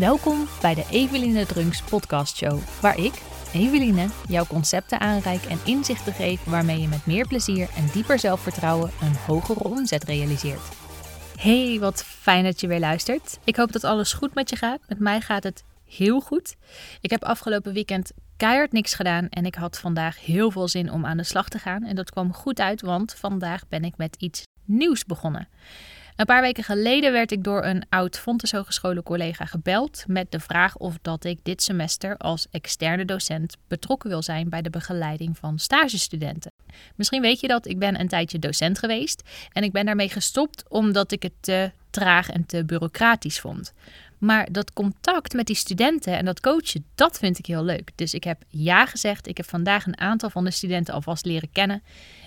Welkom bij de Eveline Drunks podcast show, waar ik, Eveline, jouw concepten aanreik en inzichten geef waarmee je met meer plezier en dieper zelfvertrouwen een hogere omzet realiseert. Hey, wat fijn dat je weer luistert. Ik hoop dat alles goed met je gaat. Met mij gaat het heel goed. Ik heb afgelopen weekend keihard niks gedaan en ik had vandaag heel veel zin om aan de slag te gaan. En dat kwam goed uit, want vandaag ben ik met iets nieuws begonnen. Een paar weken geleden werd ik door een oud Fontes Hogescholen collega gebeld met de vraag of dat ik dit semester als externe docent betrokken wil zijn bij de begeleiding van stagestudenten. Misschien weet je dat ik ben een tijdje docent geweest en ik ben daarmee gestopt omdat ik het te traag en te bureaucratisch vond. Maar dat contact met die studenten en dat coachen, dat vind ik heel leuk. Dus ik heb ja gezegd. Ik heb vandaag een aantal van de studenten alvast leren kennen.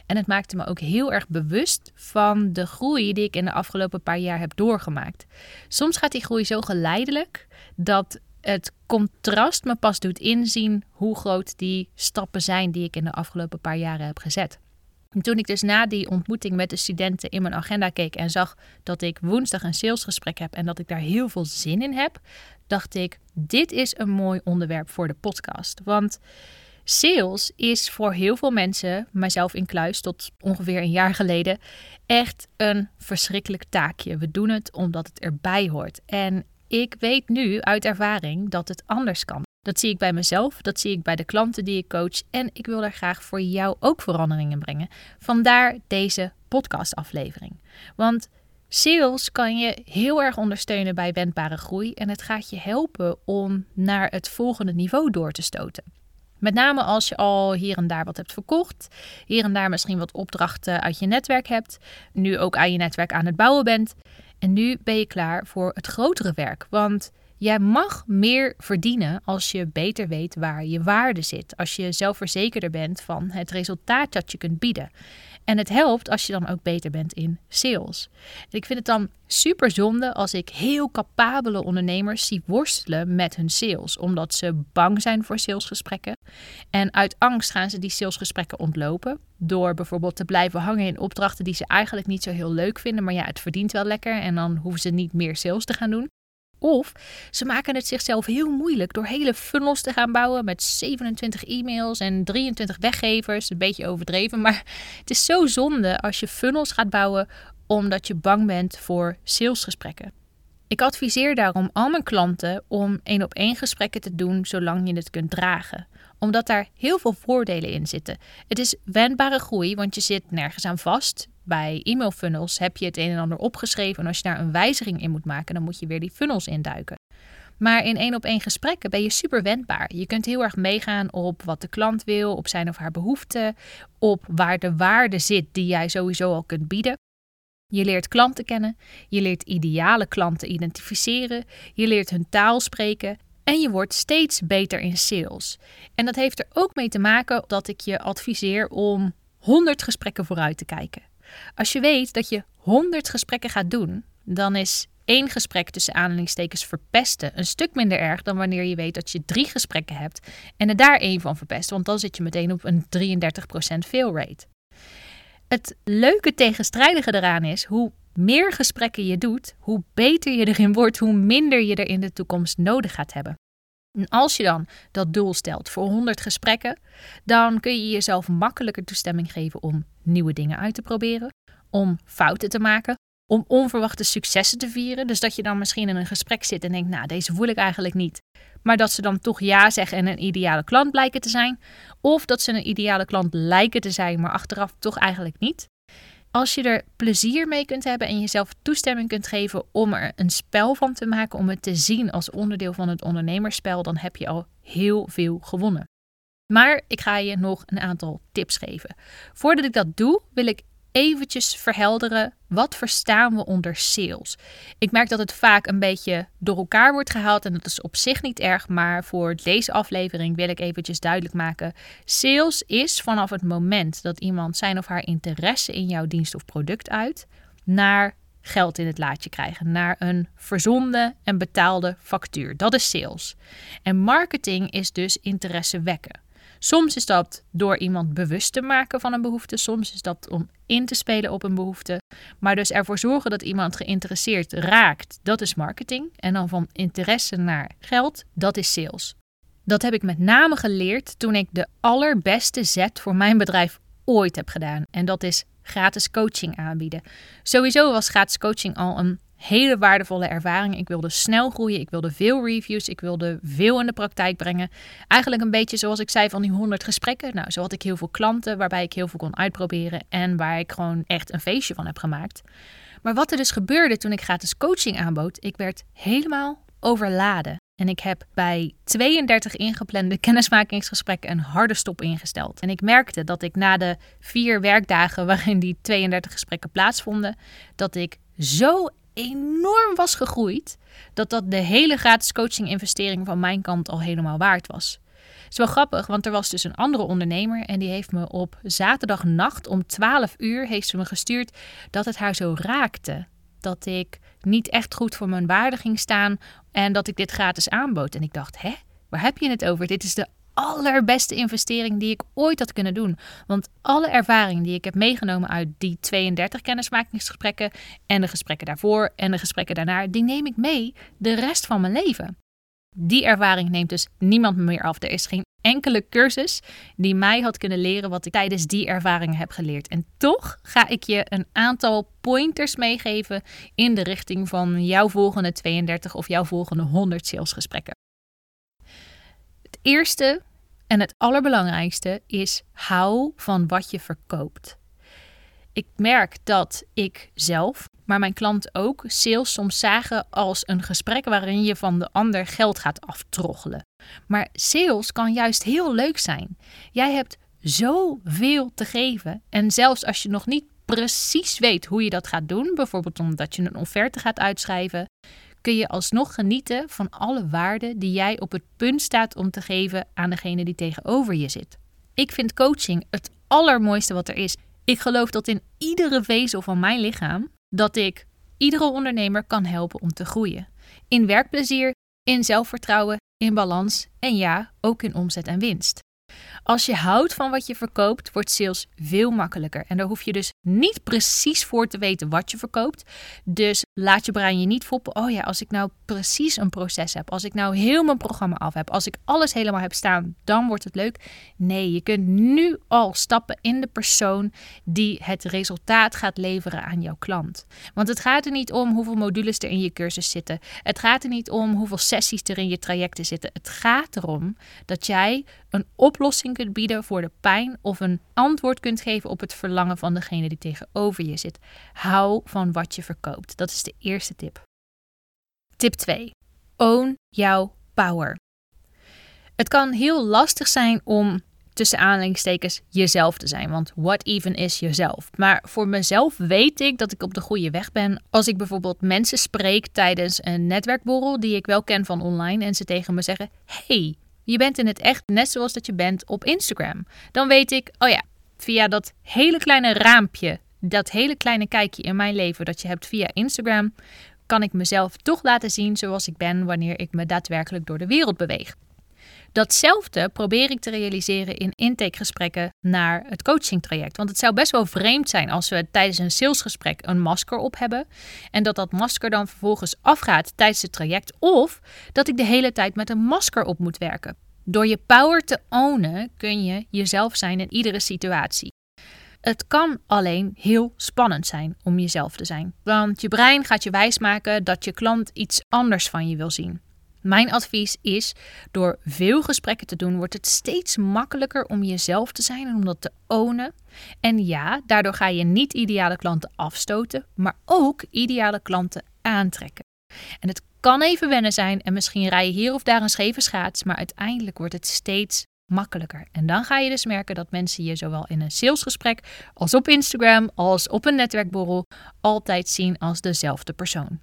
En het maakte me ook heel erg bewust van de groei die ik in de afgelopen paar jaar heb doorgemaakt. Soms gaat die groei zo geleidelijk dat het contrast me pas doet inzien hoe groot die stappen zijn die ik in de afgelopen paar jaren heb gezet. En toen ik dus na die ontmoeting met de studenten in mijn agenda keek en zag dat ik woensdag een salesgesprek heb en dat ik daar heel veel zin in heb, dacht ik: dit is een mooi onderwerp voor de podcast. Want sales is voor heel veel mensen, mijzelf in kluis tot ongeveer een jaar geleden, echt een verschrikkelijk taakje. We doen het omdat het erbij hoort. En ik weet nu uit ervaring dat het anders kan. Dat zie ik bij mezelf, dat zie ik bij de klanten die ik coach en ik wil daar graag voor jou ook veranderingen brengen. Vandaar deze podcastaflevering. Want sales kan je heel erg ondersteunen bij wendbare groei en het gaat je helpen om naar het volgende niveau door te stoten. Met name als je al hier en daar wat hebt verkocht, hier en daar misschien wat opdrachten uit je netwerk hebt, nu ook aan je netwerk aan het bouwen bent. En nu ben je klaar voor het grotere werk. Want Jij mag meer verdienen als je beter weet waar je waarde zit. Als je zelfverzekerder bent van het resultaat dat je kunt bieden. En het helpt als je dan ook beter bent in sales. ik vind het dan super zonde als ik heel capabele ondernemers zie worstelen met hun sales. Omdat ze bang zijn voor salesgesprekken. En uit angst gaan ze die salesgesprekken ontlopen. Door bijvoorbeeld te blijven hangen in opdrachten die ze eigenlijk niet zo heel leuk vinden. Maar ja, het verdient wel lekker. En dan hoeven ze niet meer sales te gaan doen. Of ze maken het zichzelf heel moeilijk door hele funnels te gaan bouwen met 27 e-mails en 23 weggevers. Een beetje overdreven, maar het is zo zonde als je funnels gaat bouwen omdat je bang bent voor salesgesprekken. Ik adviseer daarom al mijn klanten om één op één gesprekken te doen zolang je het kunt dragen omdat daar heel veel voordelen in zitten. Het is wendbare groei, want je zit nergens aan vast. Bij e-mail funnels heb je het een en ander opgeschreven. En als je daar een wijziging in moet maken, dan moet je weer die funnels induiken. Maar in één op één gesprekken ben je super wendbaar. Je kunt heel erg meegaan op wat de klant wil, op zijn of haar behoeften, op waar de waarde zit die jij sowieso al kunt bieden. Je leert klanten kennen, je leert ideale klanten identificeren, je leert hun taal spreken en je wordt steeds beter in sales. En dat heeft er ook mee te maken dat ik je adviseer om 100 gesprekken vooruit te kijken. Als je weet dat je 100 gesprekken gaat doen, dan is één gesprek tussen aanhalingstekens verpesten een stuk minder erg dan wanneer je weet dat je drie gesprekken hebt en er daar één van verpest, want dan zit je meteen op een 33% fail rate. Het leuke tegenstrijdige eraan is hoe meer gesprekken je doet, hoe beter je erin wordt, hoe minder je er in de toekomst nodig gaat hebben. En als je dan dat doel stelt voor 100 gesprekken, dan kun je jezelf makkelijker toestemming geven om nieuwe dingen uit te proberen, om fouten te maken, om onverwachte successen te vieren. Dus dat je dan misschien in een gesprek zit en denkt, nou, deze voel ik eigenlijk niet. Maar dat ze dan toch ja zeggen en een ideale klant blijken te zijn. Of dat ze een ideale klant lijken te zijn, maar achteraf toch eigenlijk niet. Als je er plezier mee kunt hebben en jezelf toestemming kunt geven om er een spel van te maken, om het te zien als onderdeel van het ondernemerspel, dan heb je al heel veel gewonnen. Maar ik ga je nog een aantal tips geven. Voordat ik dat doe, wil ik eventjes verhelderen wat verstaan we onder sales. Ik merk dat het vaak een beetje door elkaar wordt gehaald en dat is op zich niet erg, maar voor deze aflevering wil ik eventjes duidelijk maken. Sales is vanaf het moment dat iemand zijn of haar interesse in jouw dienst of product uit naar geld in het laadje krijgen, naar een verzonden en betaalde factuur. Dat is sales. En marketing is dus interesse wekken. Soms is dat door iemand bewust te maken van een behoefte. Soms is dat om in te spelen op een behoefte. Maar dus ervoor zorgen dat iemand geïnteresseerd raakt, dat is marketing. En dan van interesse naar geld, dat is sales. Dat heb ik met name geleerd toen ik de allerbeste zet voor mijn bedrijf ooit heb gedaan. En dat is gratis coaching aanbieden. Sowieso was gratis coaching al een hele waardevolle ervaring. Ik wilde snel groeien, ik wilde veel reviews, ik wilde veel in de praktijk brengen. Eigenlijk een beetje zoals ik zei van die 100 gesprekken. Nou, zo had ik heel veel klanten waarbij ik heel veel kon uitproberen en waar ik gewoon echt een feestje van heb gemaakt. Maar wat er dus gebeurde toen ik gratis coaching aanbood, ik werd helemaal overladen. En ik heb bij 32 ingeplande kennismakingsgesprekken een harde stop ingesteld. En ik merkte dat ik na de vier werkdagen waarin die 32 gesprekken plaatsvonden, dat ik zo enorm was gegroeid, dat dat de hele gratis coaching investering van mijn kant al helemaal waard was. Het is wel grappig, want er was dus een andere ondernemer en die heeft me op zaterdagnacht om 12 uur heeft ze me gestuurd dat het haar zo raakte. Dat ik niet echt goed voor mijn waarde ging staan en dat ik dit gratis aanbood. En ik dacht, hè, waar heb je het over? Dit is de allerbeste investering die ik ooit had kunnen doen. Want alle ervaring die ik heb meegenomen uit die 32 kennismakingsgesprekken en de gesprekken daarvoor en de gesprekken daarna, die neem ik mee de rest van mijn leven. Die ervaring neemt dus niemand meer af. Er is geen enkele cursus die mij had kunnen leren wat ik tijdens die ervaringen heb geleerd. En toch ga ik je een aantal pointers meegeven in de richting van jouw volgende 32 of jouw volgende 100 salesgesprekken. Eerste en het allerbelangrijkste is hou van wat je verkoopt. Ik merk dat ik zelf, maar mijn klant ook, sales soms zagen als een gesprek waarin je van de ander geld gaat aftroggelen. Maar sales kan juist heel leuk zijn. Jij hebt zoveel te geven. En zelfs als je nog niet precies weet hoe je dat gaat doen, bijvoorbeeld omdat je een offerte gaat uitschrijven, kun je alsnog genieten van alle waarde die jij op het punt staat om te geven aan degene die tegenover je zit. Ik vind coaching het allermooiste wat er is. Ik geloof dat in iedere vezel van mijn lichaam dat ik iedere ondernemer kan helpen om te groeien. In werkplezier, in zelfvertrouwen, in balans en ja, ook in omzet en winst. Als je houdt van wat je verkoopt, wordt sales veel makkelijker. En daar hoef je dus niet precies voor te weten wat je verkoopt. Dus laat je brein je niet foppen. Oh ja, als ik nou precies een proces heb, als ik nou heel mijn programma af heb, als ik alles helemaal heb staan, dan wordt het leuk. Nee, je kunt nu al stappen in de persoon die het resultaat gaat leveren aan jouw klant. Want het gaat er niet om hoeveel modules er in je cursus zitten. Het gaat er niet om hoeveel sessies er in je trajecten zitten. Het gaat erom dat jij een oplossing kunt bieden voor de pijn of een antwoord kunt geven op het verlangen van degene die tegenover je zit. Hou van wat je verkoopt. Dat de eerste tip. Tip 2. Own jouw power. Het kan heel lastig zijn om tussen aanhalingstekens jezelf te zijn. Want what even is jezelf? Maar voor mezelf weet ik dat ik op de goede weg ben. Als ik bijvoorbeeld mensen spreek tijdens een netwerkborrel die ik wel ken van online en ze tegen me zeggen: Hey, je bent in het echt net zoals dat je bent op Instagram. Dan weet ik, oh ja, via dat hele kleine raampje, dat hele kleine kijkje in mijn leven dat je hebt via Instagram, kan ik mezelf toch laten zien zoals ik ben wanneer ik me daadwerkelijk door de wereld beweeg. Datzelfde probeer ik te realiseren in intakegesprekken naar het coachingtraject. Want het zou best wel vreemd zijn als we tijdens een salesgesprek een masker op hebben. En dat dat masker dan vervolgens afgaat tijdens het traject. Of dat ik de hele tijd met een masker op moet werken. Door je power te ownen kun je jezelf zijn in iedere situatie. Het kan alleen heel spannend zijn om jezelf te zijn. Want je brein gaat je wijsmaken dat je klant iets anders van je wil zien. Mijn advies is: door veel gesprekken te doen, wordt het steeds makkelijker om jezelf te zijn en om dat te ownen. En ja, daardoor ga je niet ideale klanten afstoten, maar ook ideale klanten aantrekken. En het kan even wennen zijn en misschien rij je hier of daar een scheve schaats, maar uiteindelijk wordt het steeds makkelijker. En dan ga je dus merken dat mensen je zowel in een salesgesprek als op Instagram als op een netwerkborrel altijd zien als dezelfde persoon.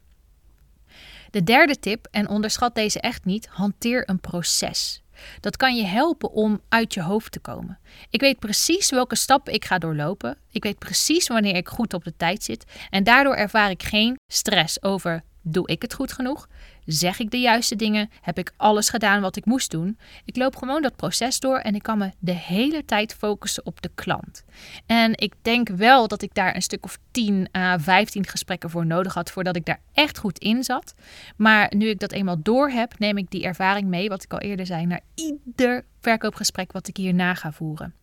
De derde tip, en onderschat deze echt niet, hanteer een proces. Dat kan je helpen om uit je hoofd te komen. Ik weet precies welke stappen ik ga doorlopen. Ik weet precies wanneer ik goed op de tijd zit. En daardoor ervaar ik geen stress over Doe ik het goed genoeg? Zeg ik de juiste dingen? Heb ik alles gedaan wat ik moest doen? Ik loop gewoon dat proces door en ik kan me de hele tijd focussen op de klant. En ik denk wel dat ik daar een stuk of 10 à 15 gesprekken voor nodig had voordat ik daar echt goed in zat. Maar nu ik dat eenmaal door heb, neem ik die ervaring mee, wat ik al eerder zei, naar ieder verkoopgesprek wat ik hierna ga voeren.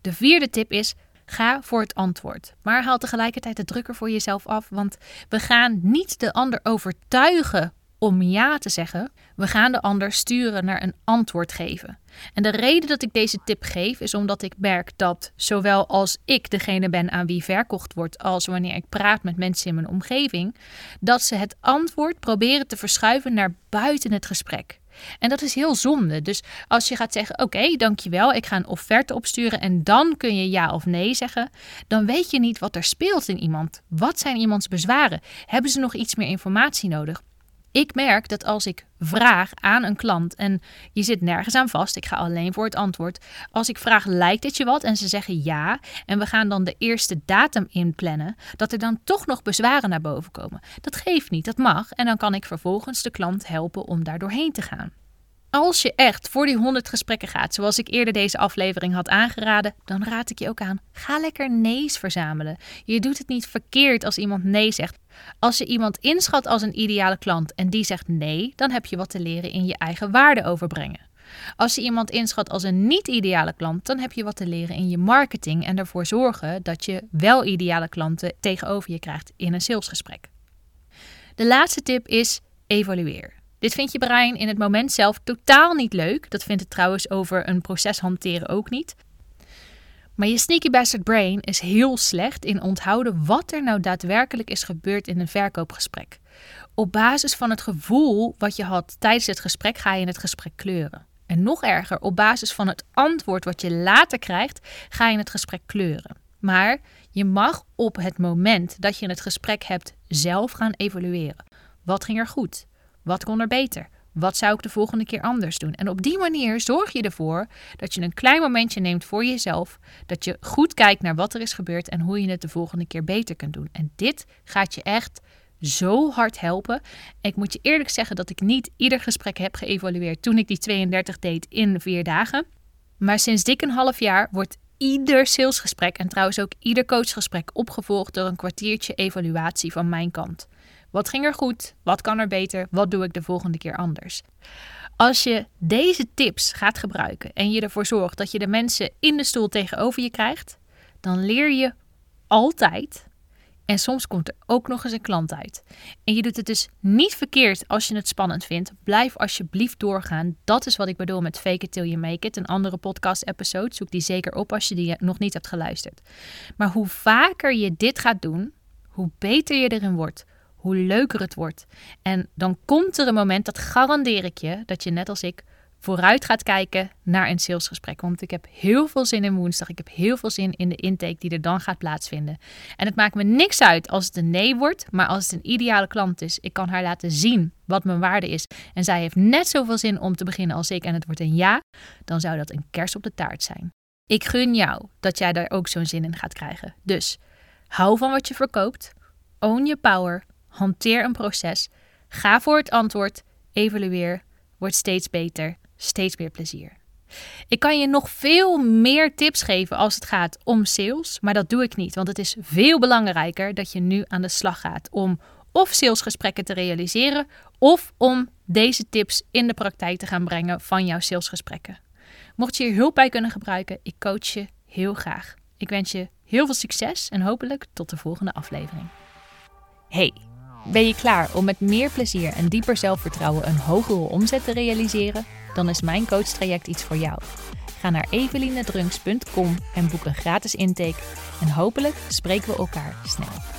De vierde tip is: Ga voor het antwoord. Maar haal tegelijkertijd de drukker voor jezelf af. Want we gaan niet de ander overtuigen om ja te zeggen. We gaan de ander sturen naar een antwoord geven. En de reden dat ik deze tip geef is omdat ik merk dat zowel als ik degene ben aan wie verkocht wordt, als wanneer ik praat met mensen in mijn omgeving, dat ze het antwoord proberen te verschuiven naar buiten het gesprek. En dat is heel zonde. Dus als je gaat zeggen: Oké, dankjewel, ik ga een offerte opsturen en dan kun je ja of nee zeggen, dan weet je niet wat er speelt in iemand. Wat zijn iemands bezwaren? Hebben ze nog iets meer informatie nodig? Ik merk dat als ik vraag aan een klant en je zit nergens aan vast, ik ga alleen voor het antwoord. Als ik vraag, lijkt het je wat? En ze zeggen ja, en we gaan dan de eerste datum inplannen, dat er dan toch nog bezwaren naar boven komen. Dat geeft niet, dat mag. En dan kan ik vervolgens de klant helpen om daar doorheen te gaan. Als je echt voor die 100 gesprekken gaat, zoals ik eerder deze aflevering had aangeraden, dan raad ik je ook aan: ga lekker nee's verzamelen. Je doet het niet verkeerd als iemand nee zegt. Als je iemand inschat als een ideale klant en die zegt nee, dan heb je wat te leren in je eigen waarde overbrengen. Als je iemand inschat als een niet-ideale klant, dan heb je wat te leren in je marketing en ervoor zorgen dat je wel ideale klanten tegenover je krijgt in een salesgesprek. De laatste tip is evalueer. Dit vindt je brein in het moment zelf totaal niet leuk. Dat vindt het trouwens over een proces hanteren ook niet. Maar je sneaky bastard brain is heel slecht in onthouden wat er nou daadwerkelijk is gebeurd in een verkoopgesprek. Op basis van het gevoel wat je had tijdens het gesprek ga je het gesprek kleuren. En nog erger, op basis van het antwoord wat je later krijgt, ga je het gesprek kleuren. Maar je mag op het moment dat je het gesprek hebt zelf gaan evalueren. Wat ging er goed? Wat kon er beter? Wat zou ik de volgende keer anders doen? En op die manier zorg je ervoor dat je een klein momentje neemt voor jezelf. Dat je goed kijkt naar wat er is gebeurd en hoe je het de volgende keer beter kunt doen. En dit gaat je echt zo hard helpen. ik moet je eerlijk zeggen dat ik niet ieder gesprek heb geëvalueerd toen ik die 32 deed in vier dagen. Maar sinds dik een half jaar wordt ieder salesgesprek en trouwens ook ieder coachgesprek opgevolgd door een kwartiertje evaluatie van mijn kant. Wat ging er goed? Wat kan er beter? Wat doe ik de volgende keer anders? Als je deze tips gaat gebruiken en je ervoor zorgt dat je de mensen in de stoel tegenover je krijgt, dan leer je altijd. En soms komt er ook nog eens een klant uit. En je doet het dus niet verkeerd als je het spannend vindt. Blijf alsjeblieft doorgaan. Dat is wat ik bedoel met Fake It Till You Make It. Een andere podcast-episode. Zoek die zeker op als je die nog niet hebt geluisterd. Maar hoe vaker je dit gaat doen, hoe beter je erin wordt hoe leuker het wordt. En dan komt er een moment, dat garandeer ik je, dat je net als ik vooruit gaat kijken naar een salesgesprek. Want ik heb heel veel zin in woensdag. Ik heb heel veel zin in de intake die er dan gaat plaatsvinden. En het maakt me niks uit als het een nee wordt, maar als het een ideale klant is. Ik kan haar laten zien wat mijn waarde is. En zij heeft net zoveel zin om te beginnen als ik en het wordt een ja, dan zou dat een kers op de taart zijn. Ik gun jou dat jij daar ook zo'n zin in gaat krijgen. Dus hou van wat je verkoopt. Own your power. Hanteer een proces. Ga voor het antwoord. Evalueer. Word steeds beter. Steeds meer plezier. Ik kan je nog veel meer tips geven als het gaat om sales, maar dat doe ik niet, want het is veel belangrijker dat je nu aan de slag gaat om of salesgesprekken te realiseren of om deze tips in de praktijk te gaan brengen van jouw salesgesprekken. Mocht je hier hulp bij kunnen gebruiken, ik coach je heel graag. Ik wens je heel veel succes en hopelijk tot de volgende aflevering. Hey, ben je klaar om met meer plezier en dieper zelfvertrouwen een hogere omzet te realiseren? Dan is mijn coachtraject iets voor jou. Ga naar evelinedrunks.com en boek een gratis intake. En hopelijk spreken we elkaar snel.